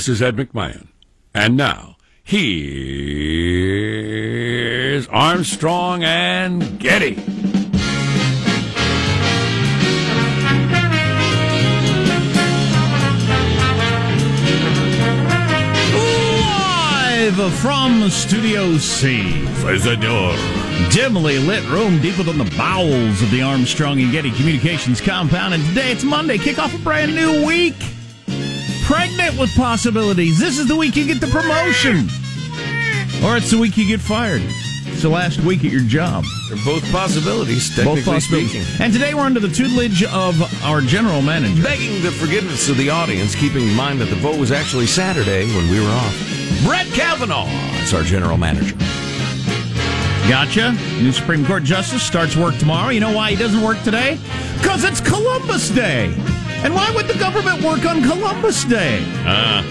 This is Ed McMahon. And now, here's Armstrong and Getty. Live from Studio C. Senor. Dimly lit room deeper than the bowels of the Armstrong and Getty Communications compound. And today it's Monday. Kick off a brand new week. Pregnant with possibilities. This is the week you get the promotion. Or it's the week you get fired. It's the last week at your job. They're both possibilities, technically Both possibilities. speaking. And today we're under the tutelage of our general manager. Begging the forgiveness of the audience, keeping in mind that the vote was actually Saturday when we were off. Brett Kavanaugh is our general manager. Gotcha. New Supreme Court justice starts work tomorrow. You know why he doesn't work today? Because it's Columbus Day. And why would the government work on Columbus Day? Ah,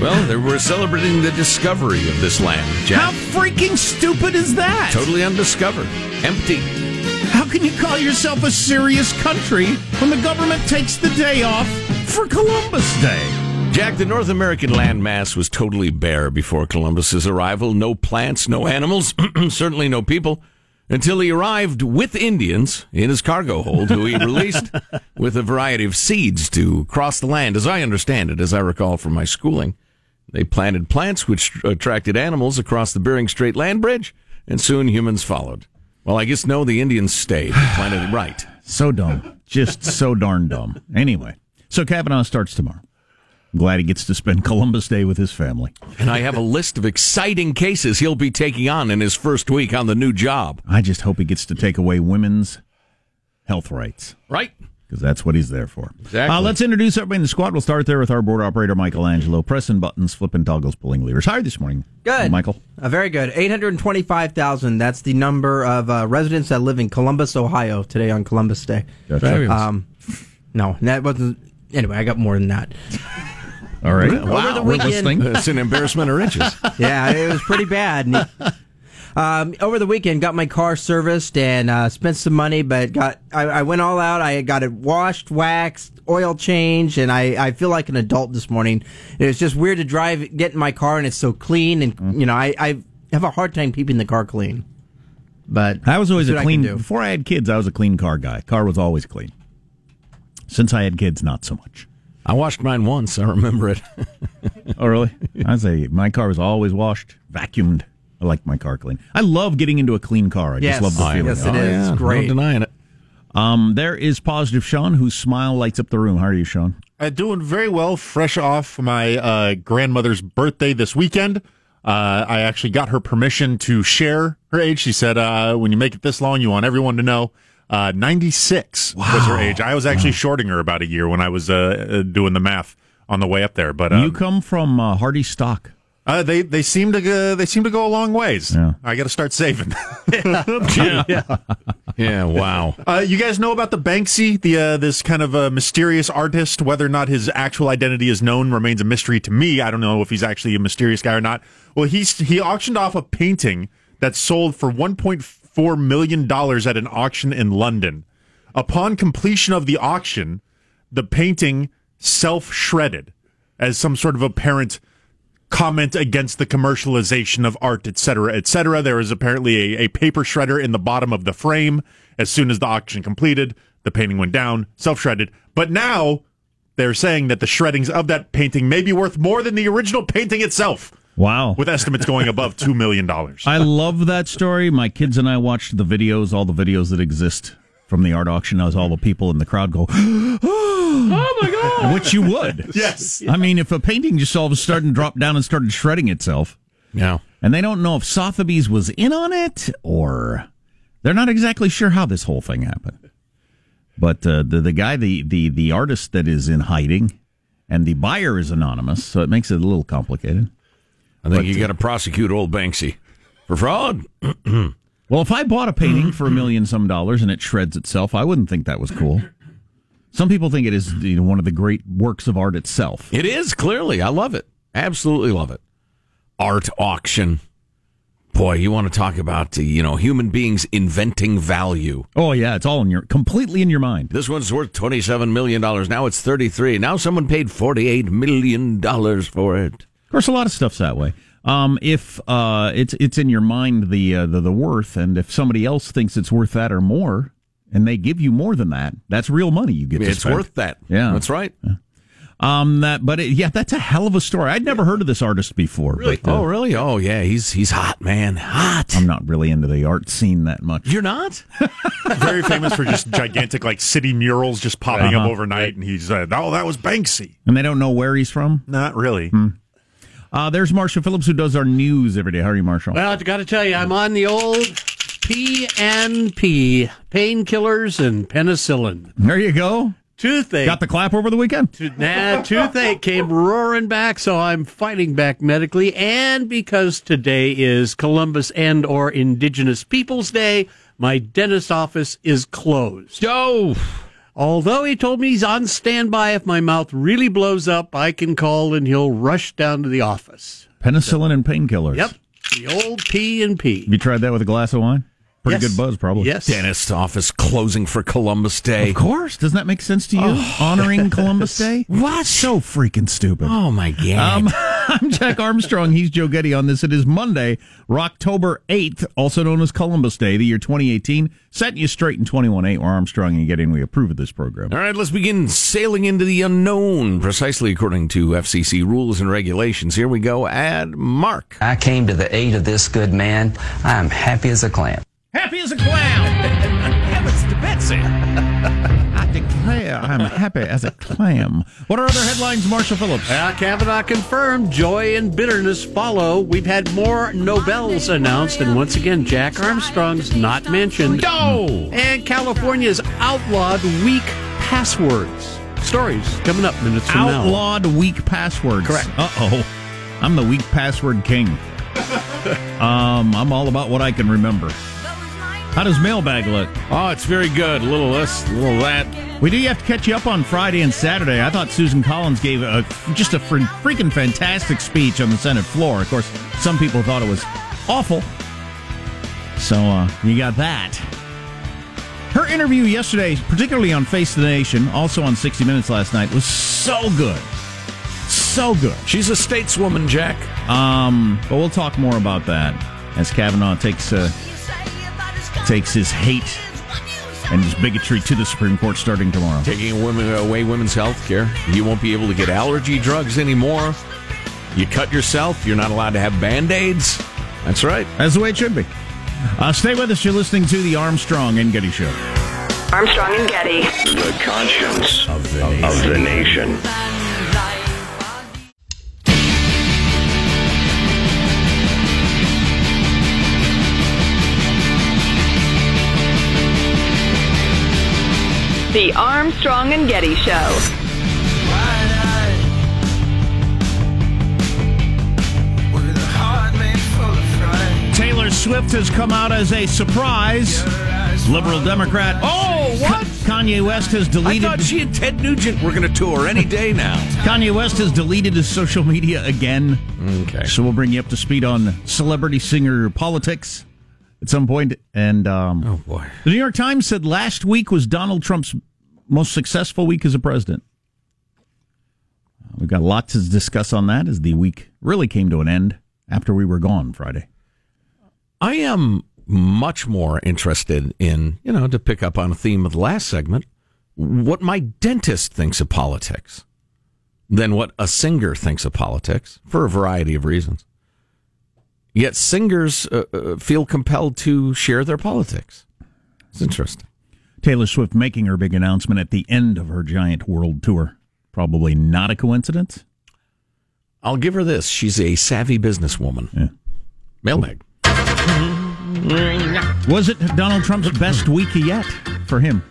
Well, they were celebrating the discovery of this land, Jack. How freaking stupid is that? Totally undiscovered. Empty. How can you call yourself a serious country when the government takes the day off for Columbus Day? Jack, the North American landmass was totally bare before Columbus's arrival. No plants, no animals, certainly no people, until he arrived with Indians in his cargo hold, who he released with a variety of seeds to cross the land. As I understand it, as I recall from my schooling, they planted plants which attracted animals across the Bering Strait land bridge, and soon humans followed. Well, I guess no, the Indians stayed, planted right. So dumb. Just so darn dumb. Anyway, so Kavanaugh starts tomorrow. I'm glad he gets to spend Columbus Day with his family. And I have a list of exciting cases he'll be taking on in his first week on the new job. I just hope he gets to take away women's health rights. Right? because that's what he's there for. Exactly. Uh, let's introduce everybody in the squad. We'll start there with our board operator, Michelangelo, pressing buttons, flipping toggles, pulling levers. How are you this morning? Good, Michael. Uh, very good. Eight hundred twenty-five thousand. That's the number of uh, residents that live in Columbus, Ohio, today on Columbus Day. Gotcha. Um, no, that wasn't. Anyway, I got more than that. All right. Over the We're weekend-. It's an embarrassment of riches. yeah, it was pretty bad. Um, over the weekend, got my car serviced and uh, spent some money, but got I, I went all out. I got it washed, waxed, oil changed, and I, I feel like an adult this morning. It was just weird to drive, get in my car, and it's so clean, and you know I, I have a hard time keeping the car clean. But I was always a I clean. can. Before I had kids, I was a clean car guy. Car was always clean. Since I had kids, not so much. I washed mine once. I remember it. Oh, really? I say my car was always washed, vacuumed. I like my car clean. I love getting into a clean car. I Yes. just love the Oh, feeling. yes, it of is. yeah, great. No denying it. Um, there is positive Sean, whose smile lights up the room. How are you, Sean? Uh, doing very well, fresh off my uh, grandmother's birthday this weekend. Uh, I actually got her permission to share her age. She said, uh, when you make it this long, you want everyone to know. Uh, 96 was her age. I was actually shorting her about a year when I was uh, uh, doing the math on the way up there. But you um, come from uh, Hardy Stock. uh, they they seem to go, they seem to go a long ways. Yeah. I got to start saving. Yeah, Yeah. wow. Uh, you guys know about the Banksy, the uh, this kind of uh, mysterious artist. Whether or not his actual identity is known remains a mystery to me. I don't know if he's actually a mysterious guy or not. Well, he's he auctioned off a painting that sold for 1.4 million dollars at an auction in London. Upon completion of the auction, the painting self shredded as some sort of apparent comment against the commercialization of art, etc., cetera, et cetera. There is apparently a, a paper shredder in the bottom of the frame. As soon as the auction completed, the painting went down, self shredded. But now they're saying that the shreddings of that painting may be worth more than the original painting itself, Wow. with estimates going above $2 million. I love that story. My kids and I watched the videos, all the videos that exist from the art auction. As all the people in the crowd go, "Oh my god!" Which you would. Yes. I mean, if a painting just all of a sudden dropped down and started shredding itself, Yeah. and they don't know if Sotheby's was in on it or they're not exactly sure how this whole thing happened. But uh, the the guy, the the the artist that is in hiding, and the buyer is anonymous, so it makes it a little complicated. I think you got to prosecute old Banksy for fraud. Well, if I bought a painting for a million some dollars and it shreds itself, I wouldn't think that was cool. Some people think it is you know, one of the great works of art itself. It is clearly. I love it. Absolutely love it. Art auction. Boy, you want to talk about uh, you know human beings inventing value. Oh yeah, it's all in your completely in your mind. This one's worth twenty seven million dollars. Now it's thirty three. Now someone paid forty eight million dollars for it. Of course, a lot of stuff's that way. Um, if uh, it's it's in your mind the, uh, the the worth, and if somebody else thinks it's worth that or more, and they give you more than that, that's real money you get. to It's spend. worth that. Yeah. that's right. Um, that, but it, yeah, that's a hell of a story. I'd never heard of this artist before. Really? Oh, really? Oh, yeah. He's he's hot, man. Hot. I'm not really into the art scene that much. You're not? Very famous for just gigantic like city murals just popping Uh-huh. up overnight, and he's uh, oh that was Banksy. And they don't know where he's from. Not really. Uh, there's Marshall Phillips who does our news every day. How are you, Marshall? Well, I've got to tell you, I'm on the old PNP, painkillers and penicillin. There you go. Toothache. Got the clap over the weekend. To- nah, toothache came roaring back, so I'm fighting back medically. And because today is Columbus and or Indigenous Peoples Day, my dentist office is closed. Oh, Although he told me he's on standby if my mouth really blows up, I can call and he'll rush down to the office. Penicillin and painkillers. Yep, the old P and P. Have you tried that with a glass of wine? Pretty Yes. good buzz, probably. Yes. dentist office closing for Columbus Day. Of course. Doesn't that make sense to you? Honoring Columbus Day? What? So freaking stupid. Oh my god. Um, I'm Jack Armstrong. He's Joe Getty on this. It is Monday, October 8th, also known as Columbus Day, the year 2018. Setting you straight in 21.8. We're Armstrong and Getty, and we approve of this program. All right, let's begin sailing into the unknown, precisely according to FCC rules and regulations. Here we go. Add Mark. I came to the aid of this good man. I am happy as a clam. Happy as a clown. Heavens to Betsy. I declare I'm happy as a clam. What are other headlines, Marshall Phillips? Uh, Kavanaugh confirmed joy and bitterness follow. We've had more Nobels announced, and once again, Jack Armstrong's not mentioned. No. And California's outlawed weak passwords. Stories coming up minutes from now. Outlawed weak passwords. Correct. Uh oh. I'm the weak password king. um, I'm all about what I can remember. How does mailbag look? Oh, it's very good. A little this, a little that. We do have to catch you up on Friday and Saturday. I thought Susan Collins gave a just a fr- freaking fantastic speech on the Senate floor. Of course, some people thought it was awful. So uh, you got that. Her interview yesterday, particularly on Face the Nation, also on 60 Minutes last night, was so good. So good. She's a stateswoman, Jack. Um, but we'll talk more about that as Kavanaugh takes uh, takes his hate and his bigotry to the Supreme Court starting tomorrow. Taking women away women's health care. You won't be able to get allergy drugs anymore. You cut yourself. You're not allowed to have band aids. That's right. That's the way it should be. Uh, stay with us. You're listening to the Armstrong and Getty Show. Armstrong and Getty. The conscience of the nation. Of the nation. The Armstrong and Getty Show. Taylor Swift has come out as a surprise. Liberal Democrat. Oh, what? Kanye West has deleted. I thought she and Ted Nugent were going to tour any day now. Kanye West has deleted his social media again. Okay. So we'll bring you up to speed on celebrity singer politics at some point. And um, Oh boy. the New York Times said last week was Donald Trump's most successful week as a president. We've got a lot to discuss on that as the week really came to an end after we were gone Friday. I am much more interested in, you know, to pick up on a theme of the last segment, what my dentist thinks of politics than what a singer thinks of politics for a variety of reasons. Yet singers uh, uh, feel compelled to share their politics. It's interesting. Taylor Swift making her big announcement at the end of her giant world tour. Probably not a coincidence. I'll give her this. She's a savvy businesswoman. Yeah. Mailbag. Was it Donald Trump's best week yet for him?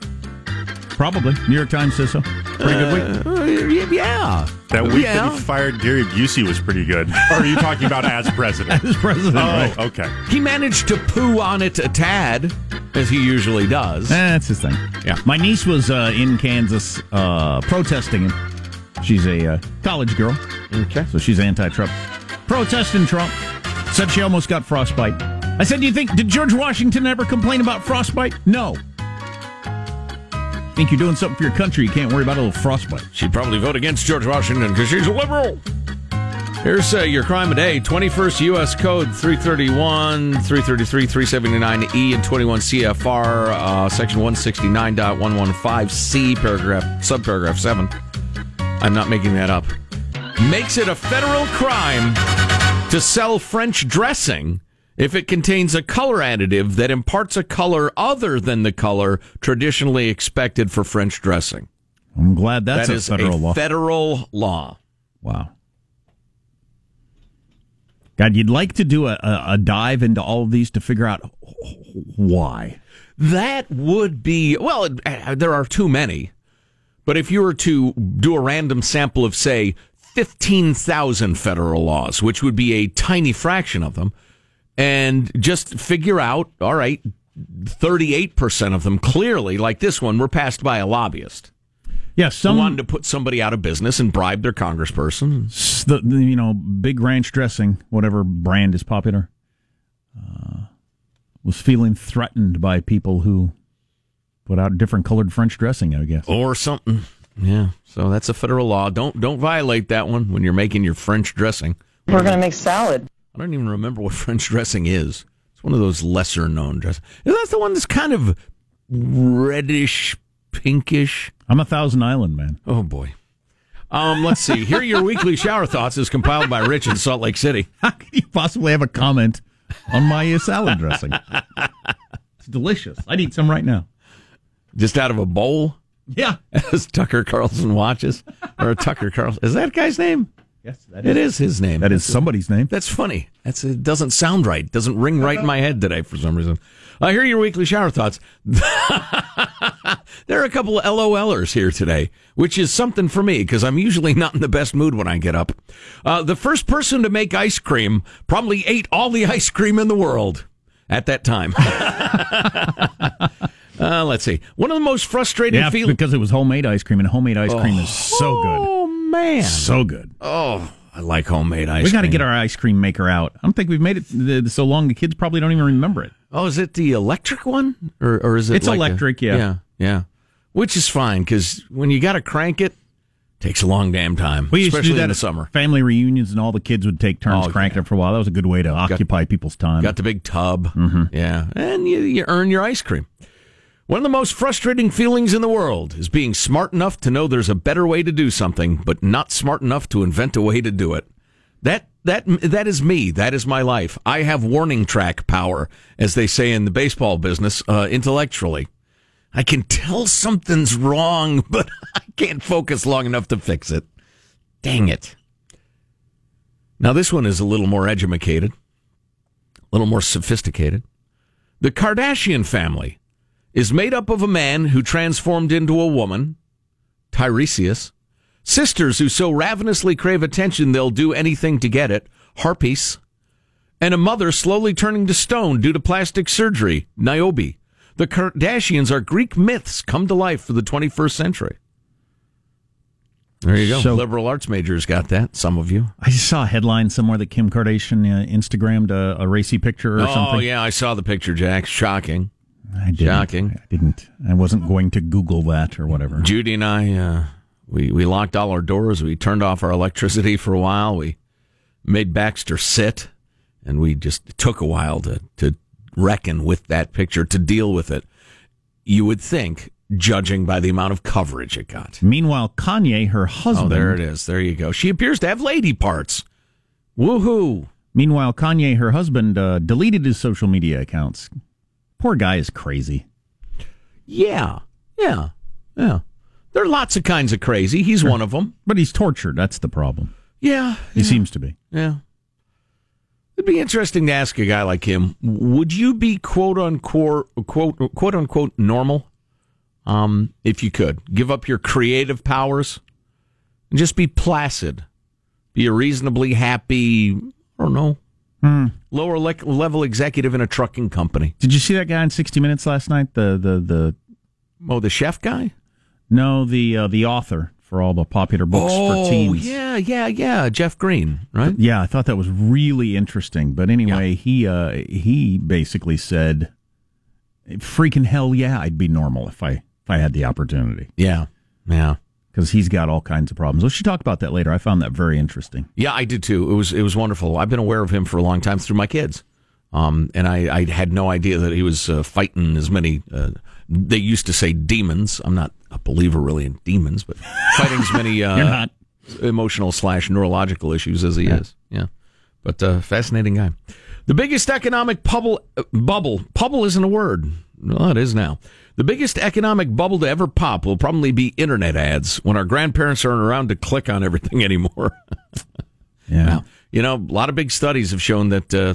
Probably. New York Times says so. Pretty good week. Uh, yeah. That week that he fired Gary Busey was pretty good. Or are you talking about as president? As president, Oh, right? okay. He managed to poo on it a tad, as he usually does. Eh, that's his thing. Yeah. My niece was uh, in Kansas uh, protesting him. She's a uh, college girl, Okay. so she's anti-Trump. Protesting Trump. Said she almost got frostbite. I said, do you think, did George Washington ever complain about frostbite? No. Think you're doing something for your country, you can't worry about a little frostbite. She'd probably vote against George Washington because she's a liberal. Here's uh, your crime of day 21st U.S. Code 331, 333, 379E, and 21 CFR, uh, section 169.115C, paragraph, subparagraph 7. I'm not making that up. Makes it a federal crime to sell French dressing if it contains a color additive that imparts a color other than the color traditionally expected for French dressing. I'm glad that's That a is federal a law. federal law. wow. God, you'd like to do a, a, dive into all of these to figure out why. That would be well. uh, There are too many, but if you were to do a random sample of say fifteen thousand federal laws, which would be a tiny fraction of them, and just figure out, all right, thirty-eight percent of them clearly, like this one, were passed by a lobbyist Yeah, who some wanted to put somebody out of business and bribe their congressperson. the, the you know big ranch dressing, whatever brand is popular, uh, was feeling threatened by people who put out different colored French dressing. I guess. or something. Yeah, so that's a federal law. Don't don't violate that one when you're making your French dressing. We're going to make salad. I don't even remember what French dressing is. It's one of those lesser known dressing. Is that the one that's kind of reddish, pinkish? I'm a Thousand Island man. Oh boy. Um, let's see. Here are your weekly shower thoughts is compiled by Rich in Salt Lake City. How could you possibly have a comment on my salad dressing? It's delicious. I'd eat some right now. Just out of a bowl, Yeah. as Tucker Carlson watches. Or a Tucker Carlson. Is that guy's name? Yes, that It is his name. That is somebody's name. That's funny. That's it doesn't sound right. Doesn't ring right in my head today for some reason. I hear your weekly shower thoughts. there are a couple of LOLers here today, which is something for me because I'm usually not in the best mood when I get up. Uh, the first person to make ice cream probably ate all the ice cream in the world at that time. uh, let's see. One of the most frustrating Yeah, feelings. because it was homemade ice cream, and homemade ice cream is so good. Man! So good. Oh, I like homemade ice. we got to get our ice cream maker out. I don't think we've made it th- so long the kids probably don't even remember it. Oh, is it the electric one, or or is it? It's like a- electric, yeah. yeah, yeah. Which is fine because when you got to crank it, takes a long damn time, We used especially to do that in the summer. family reunions, and all the kids would take turns Oh, cranking yeah. it for a while. That was a good way to occupy people's time. Got the big tub, Mm-hmm. yeah, and you, you earn your ice cream. One of the most frustrating feelings in the world is being smart enough to know there's a better way to do something, but not smart enough to invent a way to do it. That that that is me. That is my life. I have warning track power, as they say in the baseball business, uh, intellectually. I can tell something's wrong, but I can't focus long enough to fix it. Dang it. Now, this one is a little more educated, a little more sophisticated. The Kardashian family is made up of a man who transformed into a woman, Tiresias, sisters who so ravenously crave attention they'll do anything to get it, Harpies, and a mother slowly turning to stone due to plastic surgery, Niobe. The Kardashians are Greek myths come to life for the 21st century. There you go. So- Liberal arts majors got that. Some of you. I saw a headline somewhere that Kim Kardashian uh, Instagrammed a, a racy picture or oh something. Oh yeah, I saw the picture, Jack. Shocking. I didn't. Shocking. I didn't. I wasn't going to Google that or whatever. Judy and I, uh, we we locked all our doors. We turned off our electricity for a while. We made Baxter sit, and we just took a while to to reckon with that picture, to deal with it. You would think, judging by the amount of coverage it got. Meanwhile, Kanye, her Oh, husband. there it is. There you go. She appears to have lady parts. Woohoo! Meanwhile, Kanye, her husband, uh, deleted his social media accounts. Poor guy is crazy. Yeah, yeah, yeah. There are lots of kinds of crazy. He's one of them. But he's tortured. That's the problem. Yeah, He seems to be. Yeah. It'd be interesting to ask a guy like him, would you be quote unquote quote quote unquote normal? Um, if you could. Give up your creative powers and just be placid. Be a reasonably happy, I don't know, lower le- level executive in a trucking company. Did you see that guy in 60 Minutes last night? The the the Oh, the chef guy? no, the uh, the author for all the popular books oh, for teens. yeah, yeah, yeah. Jeff Green, right? Yeah, I thought that was really interesting. But anyway, he uh, he basically said, "Freaking hell, yeah, I'd be normal if I if I had the opportunity." Yeah, yeah. Because he's got all kinds of problems. We should talk about that later. I found that very interesting. Yeah, I did too. It was it was wonderful. I've been aware of him for a long time through my kids, um, and I, I had no idea that he was uh, fighting as many. Uh, they used to say demons. I'm not a believer really in demons, but fighting as many uh, emotional slash neurological issues as he is. Yeah, but uh, fascinating guy. The biggest economic bubble uh, bubble bubble isn't a word. Well, it is now. The biggest economic bubble to ever pop will probably be internet ads when our grandparents aren't around to click on everything anymore. Yeah. Now, you know, a lot of big studies have shown that uh,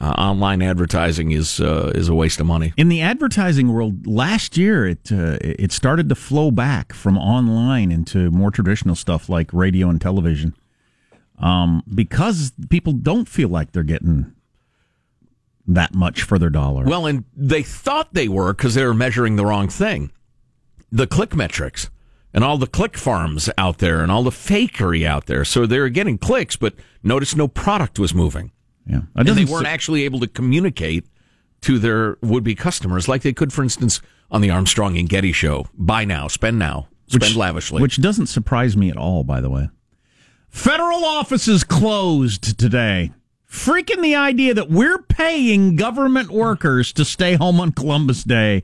uh, online advertising is uh, is a waste of money. In the advertising world, last year it uh, it started to flow back from online into more traditional stuff like radio and television, um, because people don't feel like they're getting that much for their dollar. Well, and they thought they were because they were measuring the wrong thing. The click metrics and all the click farms out there and all the fakery out there. So they were getting clicks, but notice no product was moving. yeah, And they weren't actually able to communicate to their would be customers like they could, for instance, on the Armstrong and Getty show. Buy now, spend now, spend which, lavishly. which doesn't surprise me at all. By the way, federal offices closed today. Freaking the idea that we're paying government workers to stay home on Columbus Day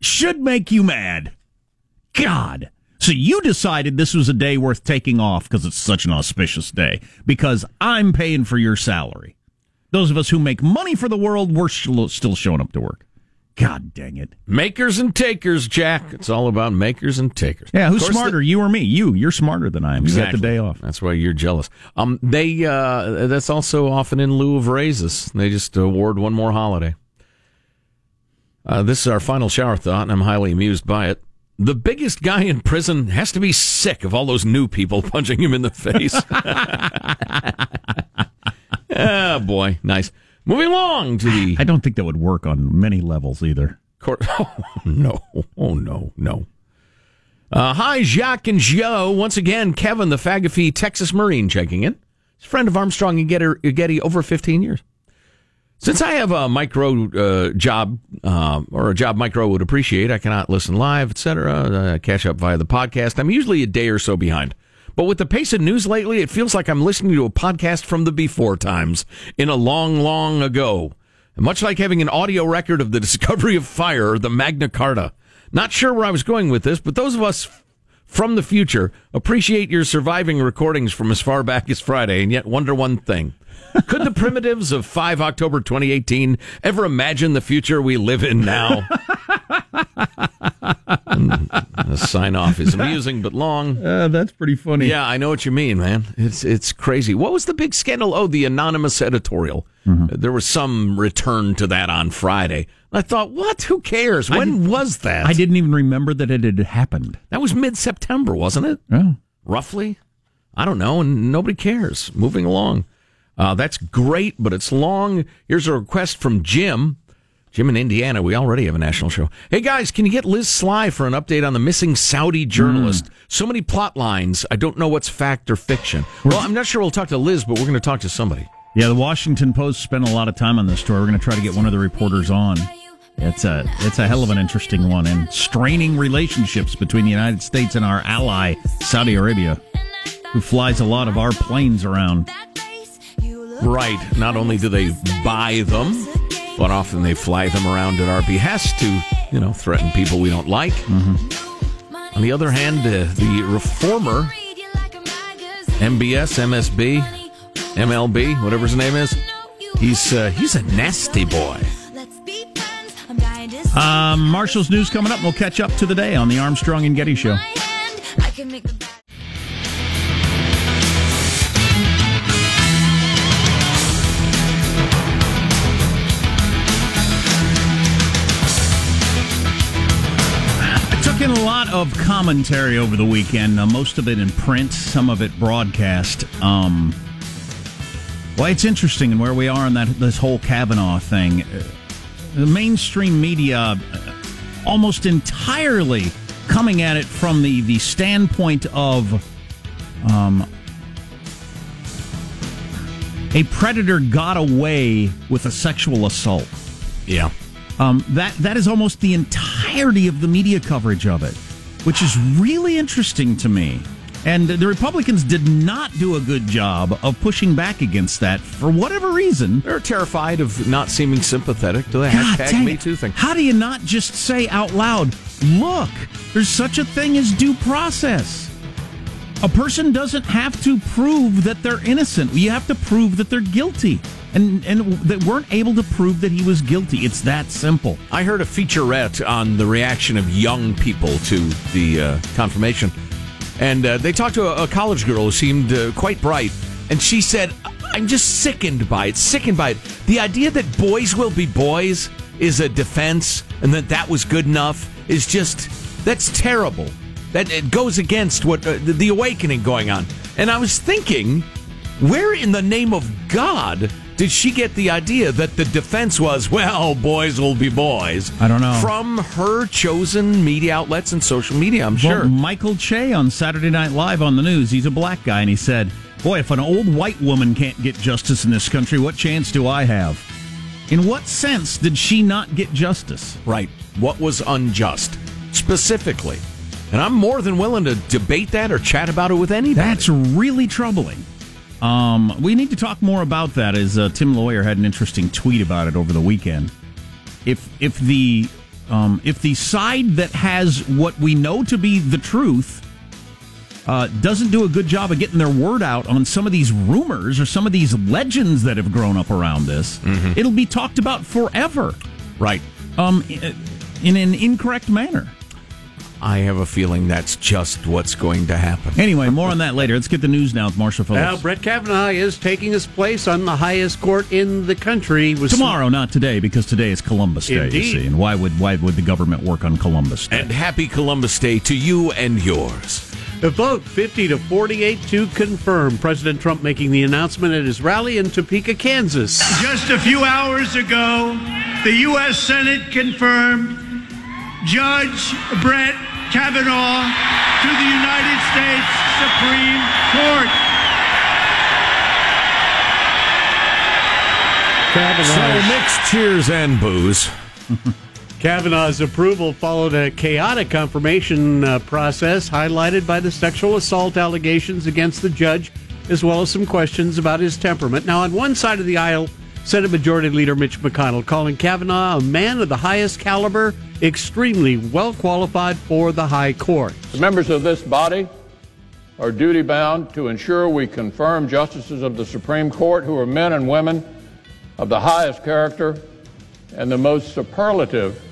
should make you mad. God. So you decided this was a day worth taking off because it's such an auspicious day because I'm paying for your salary. Those of us who make money for the world, we're still showing up to work. God dang it. makers and takers, Jack. It's all about makers and takers. Yeah, who's smarter, you or me? You. You're smarter than I am. You got the day off. That's why you're jealous. Um, they uh, that's also often in lieu of raises. They just award one more holiday. Uh, this is our final shower thought, and I'm highly amused by it. The biggest guy in prison has to be sick of all those new people punching him in the face. oh boy, nice. Moving along to the I don't think that would work on many levels either. court. Oh, no, oh no, no. Uh, hi, Jacques and Joe. Once again, Kevin, the Fagafee Texas Marine, checking in. He's a friend of Armstrong and Getty, Getty over 15 years. Since I have a micro uh, job uh, or a job micro would appreciate, I cannot listen live, etc. Uh, catch up via the podcast. I'm usually a day or so behind. But with the pace of news lately, it feels like I'm listening to a podcast from the before times in a long, long ago. Much like having an audio record of the discovery of fire or the Magna Carta. Not sure where I was going with this, but those of us from the future appreciate your surviving recordings from as far back as Friday and yet wonder one thing. Could the primitives of 5 October 2018 ever imagine the future we live in now? the sign off is amusing but long. Uh, that's pretty funny. Yeah, I know what you mean, man. It's it's crazy. What was the big scandal? Oh, the anonymous editorial. Uh, There was some return to that on Friday. I thought, what? Who cares? When was that? I didn't even remember that it had happened. That was mid September, wasn't it? Oh. Roughly. I don't know, and nobody cares. Moving along. Uh, that's great, but it's long. Here's a request from Jim. Jim in Indiana. We already have a national show. Hey guys, can you get Liz Sly for an update on the missing Saudi journalist? So many plot lines. I don't know what's fact or fiction. Well, I'm not sure we'll talk to Liz, but we're going to talk to somebody. Yeah, the Washington Post spent a lot of time on this story. We're going to try to get one of the reporters on. It's a it's a hell of an interesting one and straining relationships between the United States and our ally Saudi Arabia, who flies a lot of our planes around. Right. Not only do they buy them, but often they fly them around at our behest to, you know, threaten people we don't like. On the other hand, uh, the reformer, MBS, MSB, MLB, whatever his name is, he's uh, he's a nasty boy. Um, Marshall's news coming up. We'll catch up to the day on the Armstrong and Getty Show. A lot of commentary over the weekend, uh, most of it in print, some of it broadcast. Um, well, it's interesting and where we are in that this whole Kavanaugh thing. Uh, the mainstream media uh, almost entirely coming at it from the the standpoint of um, a predator got away with a sexual assault. Yeah. Um, that that is almost the entirety of the media coverage of it, which is really interesting to me. And the Republicans did not do a good job of pushing back against that for whatever reason. They're terrified of not seeming sympathetic to the God hashtag Me. Too thing. How do you not just say out loud, look, there's such a thing as due process? A person doesn't have to prove that they're innocent. You have to prove that they're guilty. And, and they weren't able to prove that he was guilty. It's that simple. I heard a featurette on the reaction of young people to the uh, confirmation. And uh, they talked to a, a college girl who seemed uh, quite bright. And she said, I'm just sickened by it, sickened by it. The idea that boys will be boys is a defense and that that was good enough is just, that's terrible. That it goes against what uh, the, the awakening going on. And I was thinking, where in the name of God did she get the idea that the defense was, well, boys will be boys? I don't know. From her chosen media outlets and social media, I'm Well, sure. Michael Che on Saturday Night Live on the news, he's a black guy, and he said, Boy, if an old white woman can't get justice in this country, what chance do I have? In what sense did she not get justice? Right. What was unjust, specifically? And I'm more than willing to debate that or chat about it with anybody. That's really troubling. Um, we need to talk more about that. As uh, Tim Lawyer had an interesting tweet about it over the weekend. If if the um, if the side that has what we know to be the truth uh, doesn't do a good job of getting their word out on some of these rumors or some of these legends that have grown up around this, it'll be talked about forever. right. Um, in an incorrect manner. I have a feeling that's just what's going to happen. Anyway, more on that later. Let's get the news now with Marshall Phillips. Now, Brett Kavanaugh is taking his place on the highest court in the country. Was Tomorrow, not today, because today is Columbus Day. Indeed. You see, and why would why would the government work on Columbus Day? And happy Columbus Day to you and yours. The vote 50 to 48 to confirm President Trump making the announcement at his rally in Topeka, Kansas. Just a few hours ago, the U.S. Senate confirmed Judge Brett Kavanaugh to the United States Supreme Court. So mixed cheers and boos. Kavanaugh's approval followed a chaotic confirmation uh, process highlighted by the sexual assault allegations against the judge, as well as some questions about his temperament. Now, on one side of the aisle, Senate Majority Leader Mitch McConnell calling Kavanaugh a man of the highest caliber, extremely well qualified for the high court. The members of this body are duty bound to ensure we confirm justices of the Supreme Court who are men and women of the highest character and the most superlative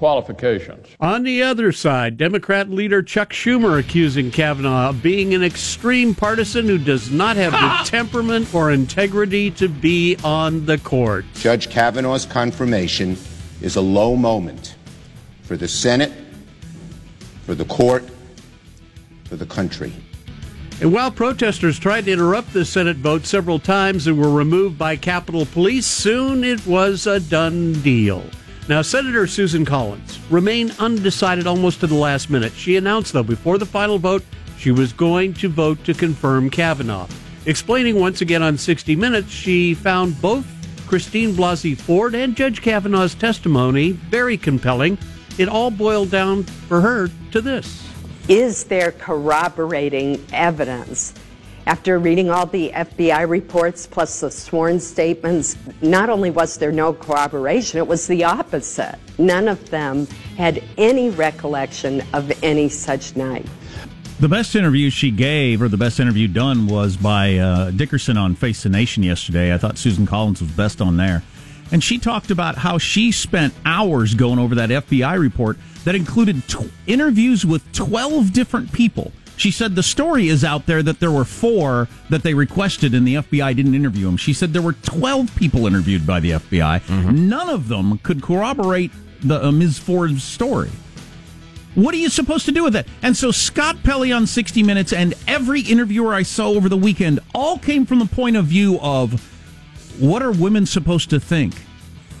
qualifications. On the other side, Democrat leader Chuck Schumer accusing Kavanaugh of being an extreme partisan who does not have the temperament or integrity to be on the court. Judge Kavanaugh's confirmation is a low moment for the Senate, for the court, for the country. And while protesters tried to interrupt the Senate vote several times and were removed by Capitol Police, soon it was a done deal. Now, Senator Susan Collins remained undecided almost to the last minute. She announced, though, before the final vote, she was going to vote to confirm Kavanaugh. Explaining once again on 60 Minutes, she found both Christine Blasey Ford and Judge Kavanaugh's testimony very compelling. It all boiled down for her to this. Is there corroborating evidence? After reading all the FBI reports plus the sworn statements, not only was there no corroboration, it was the opposite. None of them had any recollection of any such night. The best interview she gave, or the best interview done, was by uh, Dickerson on Face the Nation yesterday. I thought Susan Collins was best on there. And she talked about how she spent hours going over that FBI report that included tw- interviews with 12 different people. She said the story is out there that there were four that they requested and the FBI didn't interview them. She said there were 12 people interviewed by the FBI. None of them could corroborate the uh, Ms. Ford's story. What are you supposed to do with that? And so Scott Pelley on 60 Minutes and every interviewer I saw over the weekend all came from the point of view of what are women supposed to think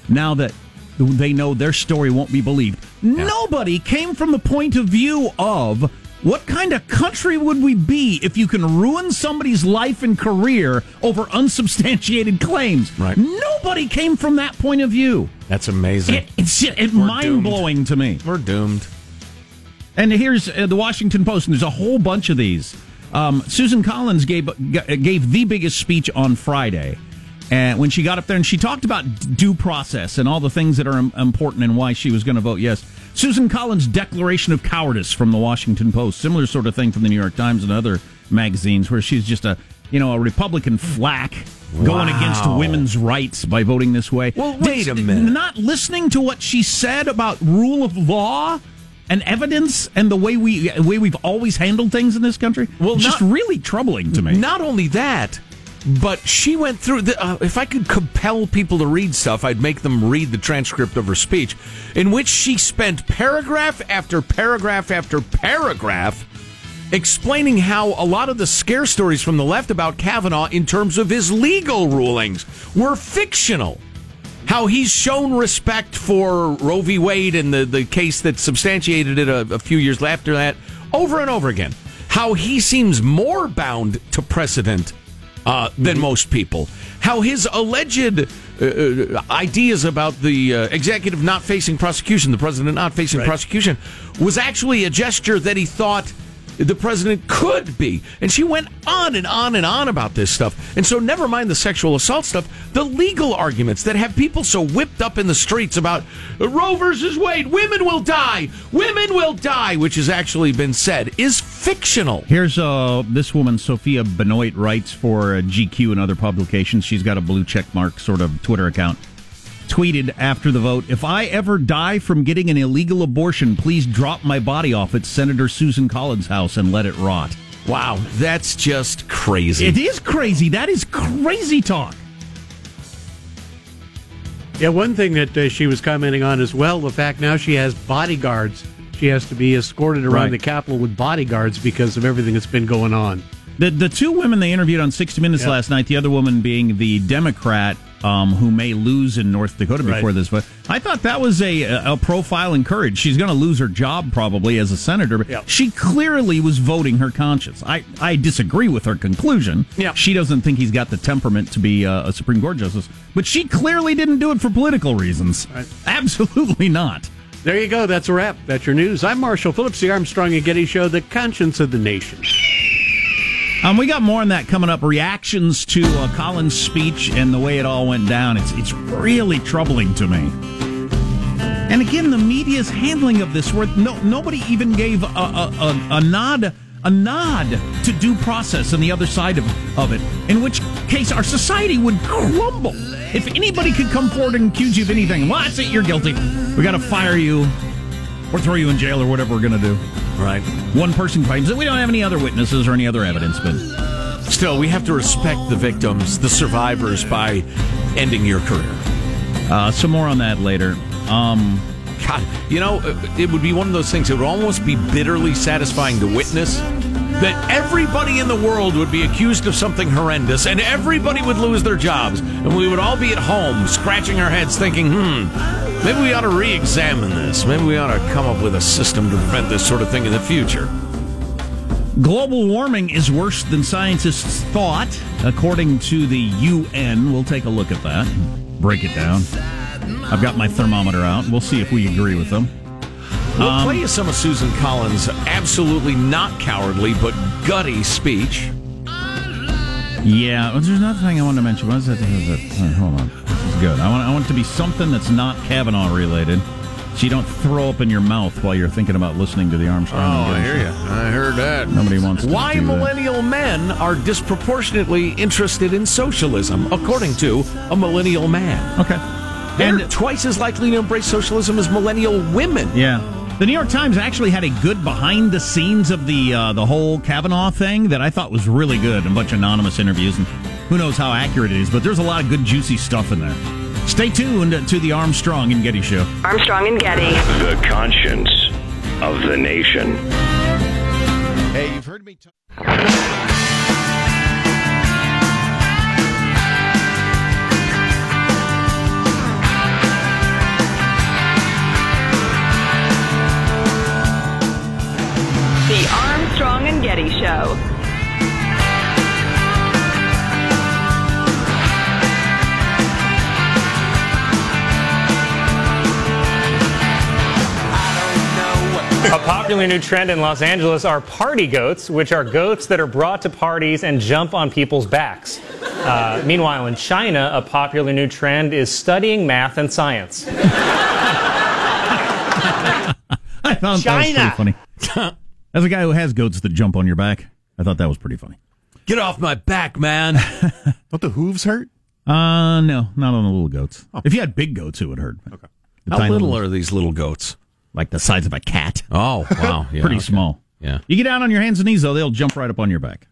now that they know their story won't be believed. Nobody came from the point of view of what kind of country would we be if you can ruin somebody's life and career over unsubstantiated claims? Right. Nobody came from that point of view. That's amazing. It, it's it mind blowing to me. We're doomed. And here's uh, the Washington Post, and there's a whole bunch of these. Um, Susan Collins gave g- gave the biggest speech on Friday, and when she got up there and she talked about due process and all the things that are important and why she was going to vote yes. Susan Collins' declaration of cowardice from the Washington Post, similar sort of thing from the New York Times and other magazines, where she's just a you know a Republican flack going Wow. against women's rights by voting this way. Well, wait a minute. Not listening to what she said about rule of law and evidence and the way we way we've always handled things in this country. Well, just not- really troubling to me. Not only that, but she went through. The, uh, if I could compel people to read stuff, I'd make them read the transcript of her speech, in which she spent paragraph after paragraph after paragraph explaining how a lot of the scare stories from the left about Kavanaugh in terms of his legal rulings were fictional. How he's shown respect for Roe v. Wade and the, the case that substantiated it a, a few years after that, over and over again. How he seems more bound to precedent uh, than most people. How his alleged uh, uh, ideas about the uh, executive not facing prosecution, the president not facing prosecution, was actually a gesture that he thought the president could be. And she went on and on and on about this stuff. And so, never mind the sexual assault stuff, the legal arguments that have people so whipped up in the streets about Roe versus Wade, women will die, women will die, which has actually been said, is fictional. Here's uh, this woman, Sophia Benoit, writes for uh, GQ and other publications. She's got a blue check mark sort of Twitter account. Tweeted after the vote, if I ever die from getting an illegal abortion, please drop my body off at Senator Susan Collins' house and let it rot. Wow, that's just crazy. It is crazy. That is crazy talk. Yeah, one thing that uh, she was commenting on as well the fact now she has bodyguards. She has to be escorted around Right. the Capitol with bodyguards because of everything that's been going on. The the two women they interviewed on 60 Minutes Yeah. last night, the other woman being the Democrat um, who may lose in North Dakota before Right. this, but I thought that was a, a profile and courage. She's going to lose her job probably as a senator, but Yeah. she clearly was voting her conscience. I, I disagree with her conclusion. Yeah. She doesn't think he's got the temperament to be uh, a Supreme Court justice, but she clearly didn't do it for political reasons. Absolutely not. There you go. That's a wrap. That's your news. I'm Marshall Phillips, the Armstrong and Getty Show, the conscience of the nation. Um, we got more on that coming up. Reactions to uh, Collins' speech and the way it all went down. It's it's really troubling to me. And again, the media's handling of this, where no nobody even gave a, a, a, a nod a nod to due process on the other side of, of it. In which case, our society would crumble if anybody could come forward and accuse you of anything. Well, that's it. You're guilty. We got to fire you or throw you in jail or whatever we're going to do. Right. One person claims that we don't have any other witnesses or any other evidence, but Still, we have to respect the victims, the survivors, by ending your career. uh, some more on that later. Um, God, you know, it would be one of those things. It would almost be bitterly satisfying to witness that everybody in the world would be accused of something horrendous, and everybody would lose their jobs, and we would all be at home scratching our heads, thinking, "Hmm, maybe we ought to re-examine this. Maybe we ought to come up with a system to prevent this sort of thing in the future." global warming is worse than scientists thought, according to the UN. We'll take a look at that, break it down. I've got my thermometer out. We'll see if we agree with them. We'll Um, play you some of Susan Collins' absolutely not cowardly but gutty speech. Yeah, there's another thing I wanted to mention. What is that? What is that? Hold on. This is good. I want, I want it to be something that's not Kavanaugh related. So you don't throw up in your mouth while you're thinking about listening to the Armstrong. Oh, I hear you. I heard that. Nobody wants to Why do that. millennial men are disproportionately interested in socialism, according to a millennial man. Okay. They're twice as likely to embrace socialism as millennial women. Yeah. The New York Times actually had a good behind the scenes of the uh, the whole Kavanaugh thing that I thought was really good. A bunch of anonymous interviews, and who knows how accurate it is, but there's a lot of good juicy stuff in there. Stay tuned to the Armstrong and Getty Show. Armstrong and Getty. The conscience of the nation. Hey, you've heard me talk. And Getty Show. A popular new trend in Los Angeles are party goats, which are goats that are brought to parties and jump on people's backs. Uh, meanwhile, in China, a popular new trend is studying math and science. I found China. that was pretty funny. As a guy who has goats that jump on your back, I thought that was pretty funny. Get off my back, man. Don't the hooves hurt? Uh, no, not on the little goats. If you had big goats, it would hurt. Okay. How little are these little goats? Like the size of a cat. Oh, wow. Yeah, pretty okay. small. Yeah. You get down on your hands and knees, though, they'll jump right up on your back.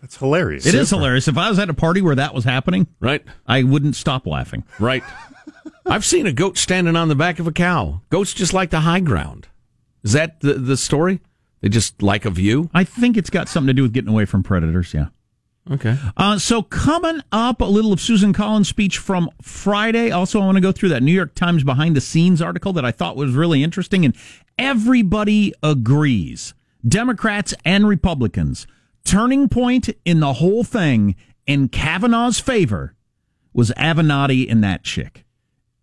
That's hilarious. It is hilarious. If I was at a party where that was happening, Right. I wouldn't stop laughing. Right. I've seen a goat standing on the back of a cow. Goats just like the high ground. Is that the, the story? They just like a view? I think it's got something to do with getting away from predators, yeah. Okay. Uh, so coming up, a little of Susan Collins' speech from Friday. Also, I want to go through that New York Times behind the scenes article that I thought was really interesting, and everybody agrees, Democrats and Republicans. Turning point in the whole thing in Kavanaugh's favor was Avenatti and that chick.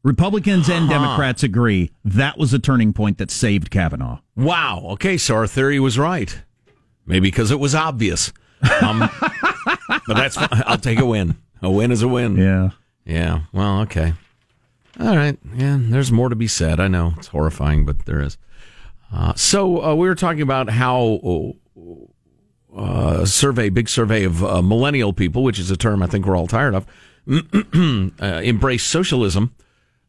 Republicans and Huh. Democrats agree that was a turning point that saved Kavanaugh. Wow. Okay, so our theory was right. Maybe because it was obvious. Um, but that's I'll take a win. A win is a win. Yeah. Yeah. Well, okay. All right. Yeah. There's more to be said. I know it's horrifying, but there is. Uh, so uh, we were talking about how uh, a survey, big survey of uh, millennial people, which is a term I think we're all tired of, uh, embrace socialism.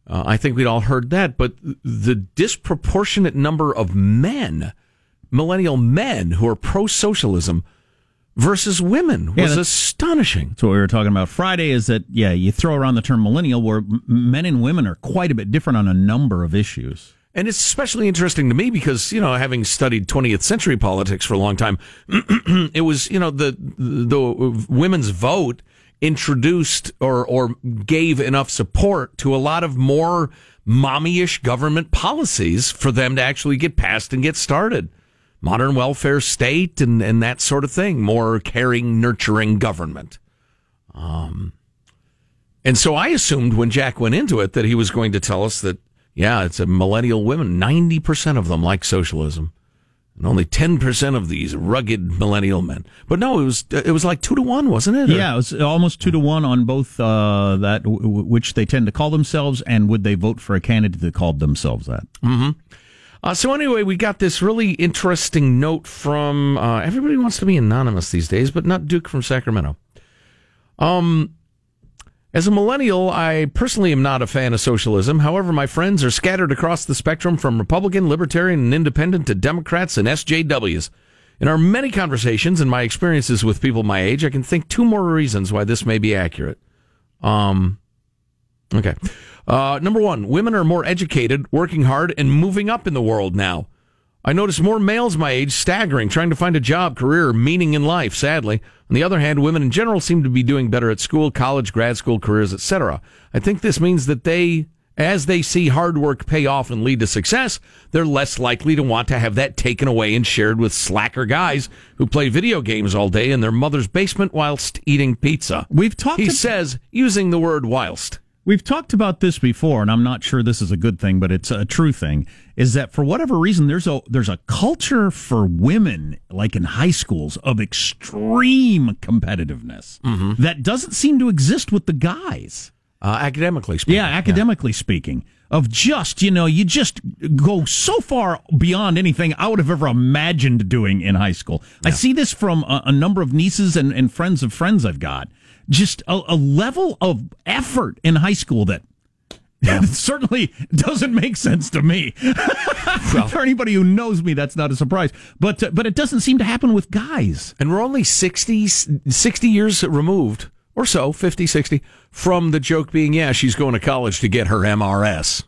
Uh, I think we'd all heard that, but the disproportionate number of men, millennial men, who are pro socialism versus women Yeah, was that's- astonishing. That's what we were talking about Friday. Is that yeah? You throw around the term millennial, where m- men and women are quite a bit different on a number of issues. And it's especially interesting to me because, you know, having studied 20th century politics for a long time, it was, you know, the, the women's vote introduced or, or gave enough support to a lot of more mommyish government policies for them to actually get passed and get started. Modern welfare state and, and that sort of thing. More caring, nurturing government. Um, and so I assumed when Jack went into it that he was going to tell us that, yeah, it's a millennial women. 90% of them like socialism. And only 10% of these rugged millennial men. But no, it was, it was like two to one, wasn't it? Or- Yeah, it was almost two to one on both uh, that w- which they tend to call themselves, and would they vote for a candidate that called themselves that? hmm Uh, so anyway, we got this really interesting note from uh, everybody wants to be anonymous these days, but not Duke from Sacramento. Um, as a millennial, I personally am not a fan of socialism. However, my friends are scattered across the spectrum from Republican, Libertarian, and Independent to Democrats and SJWs. In our many conversations and my experiences with people my age, I can think two more reasons why this may be accurate. Um, Okay. Uh, number one, women are more educated, working hard, and moving up in the world now. I notice more males my age staggering, trying to find a job, career, meaning in life, sadly. On the other hand, women in general seem to be doing better at school, college, grad school, careers, etc. I think this means that they, as they see hard work pay off and lead to success, they're less likely to want to have that taken away and shared with slacker guys who play video games all day in their mother's basement whilst eating pizza. We've talked. He says, using the word whilst. We've talked about this before, and I'm not sure this is a good thing, but it's a true thing. Is that for whatever reason there's a there's a culture for women, like in high schools, of extreme competitiveness that doesn't seem to exist with the guys. Uh, academically speaking. Yeah, academically speaking, of just you know you just go so far beyond anything I would have ever imagined doing in high school. I see this from a, a number of nieces and, and friends of friends I've got. Just a, a level of effort in high school that certainly doesn't make sense to me. For anybody who knows me, that's not a surprise. But uh, but it doesn't seem to happen with guys. And we're only 60, 60 years removed, or so, 50, 60, from the joke being, yeah, she's going to college to get her MRS.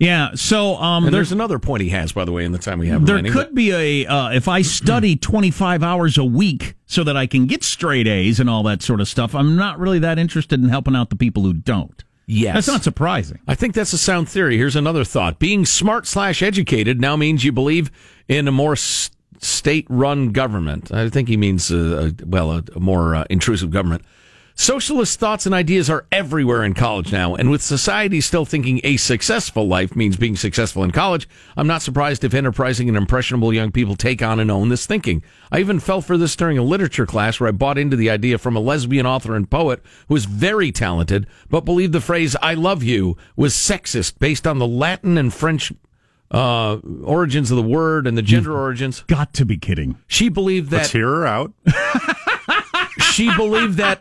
Yeah. So um, and there's another point he has, by the way, in the time we have There remaining. could be a uh, if I study 25 hours a week so that I can get straight A's and all that sort of stuff. I'm not really that interested in helping out the people who don't. Yes. That's not surprising. I think that's a sound theory. Here's another thought. Being smart slash educated now means you believe in a more s- state-run government. I think he means, uh, well, a, a more uh, intrusive government. Socialist thoughts and ideas are everywhere in college now, and with society still thinking a successful life means being successful in college, I'm not surprised if enterprising and impressionable young people take on and own this thinking. I even fell for this during a literature class where I bought into the idea from a lesbian author and poet who was very talented, but believed the phrase "I love you" was sexist based on the Latin and French uh, origins of the word and the gender origins. Got to be kidding. She believed that. Let's hear her out. she believed that.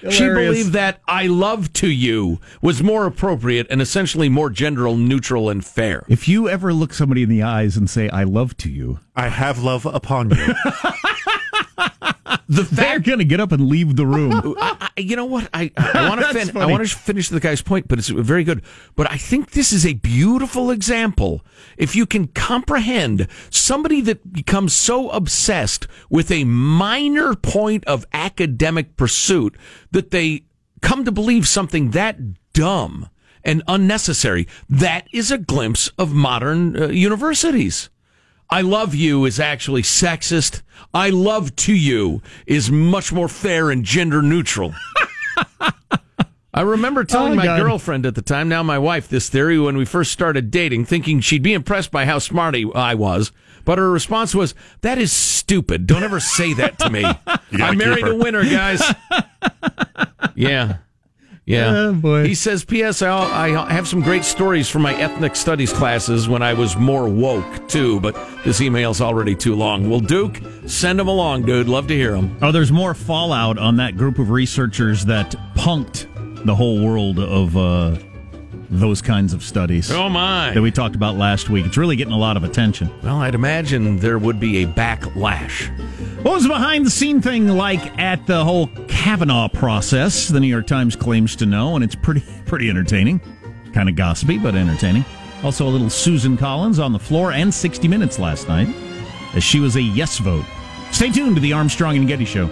she believed that "I love to you" was more appropriate and essentially more gender neutral and fair. If you ever look somebody in the eyes and say, I love to you, I have love upon you. The they're going to get up and leave the room. I, you know what? I, I want to fin- I want to finish the guy's point, but it's very good. But I think this is a beautiful example. If you can comprehend somebody that becomes so obsessed with a minor point of academic pursuit that they come to believe something that dumb and unnecessary, that is a glimpse of modern uh, universities. I love you is actually sexist. I love to you is much more fair and gender neutral. I remember telling Oh, my God. girlfriend at the time, now my wife, this theory when we first started dating, thinking she'd be impressed by how smart I was. But her response was, That is stupid. Don't ever say that to me. I married a winner, guys. yeah. Yeah. Oh, boy. He says, P.S. I, I have some great stories from my ethnic studies classes when I was more woke, too, but this email's already too long. Well, Duke, send them along, dude. Love to hear them. Oh, there's more fallout on that group of researchers that punked the whole world of uh, those kinds of studies Oh, my. that we talked about last week. It's really getting a lot of attention. Well, I'd imagine there would be a backlash. What was the behind the scene thing like at the whole Kavanaugh process? The New York Times claims to know, and it's pretty pretty entertaining. Kind of gossipy, but entertaining. Also, a little Susan Collins on the floor and 60 Minutes last night, as she was a yes vote. Stay tuned to the Armstrong and Getty Show.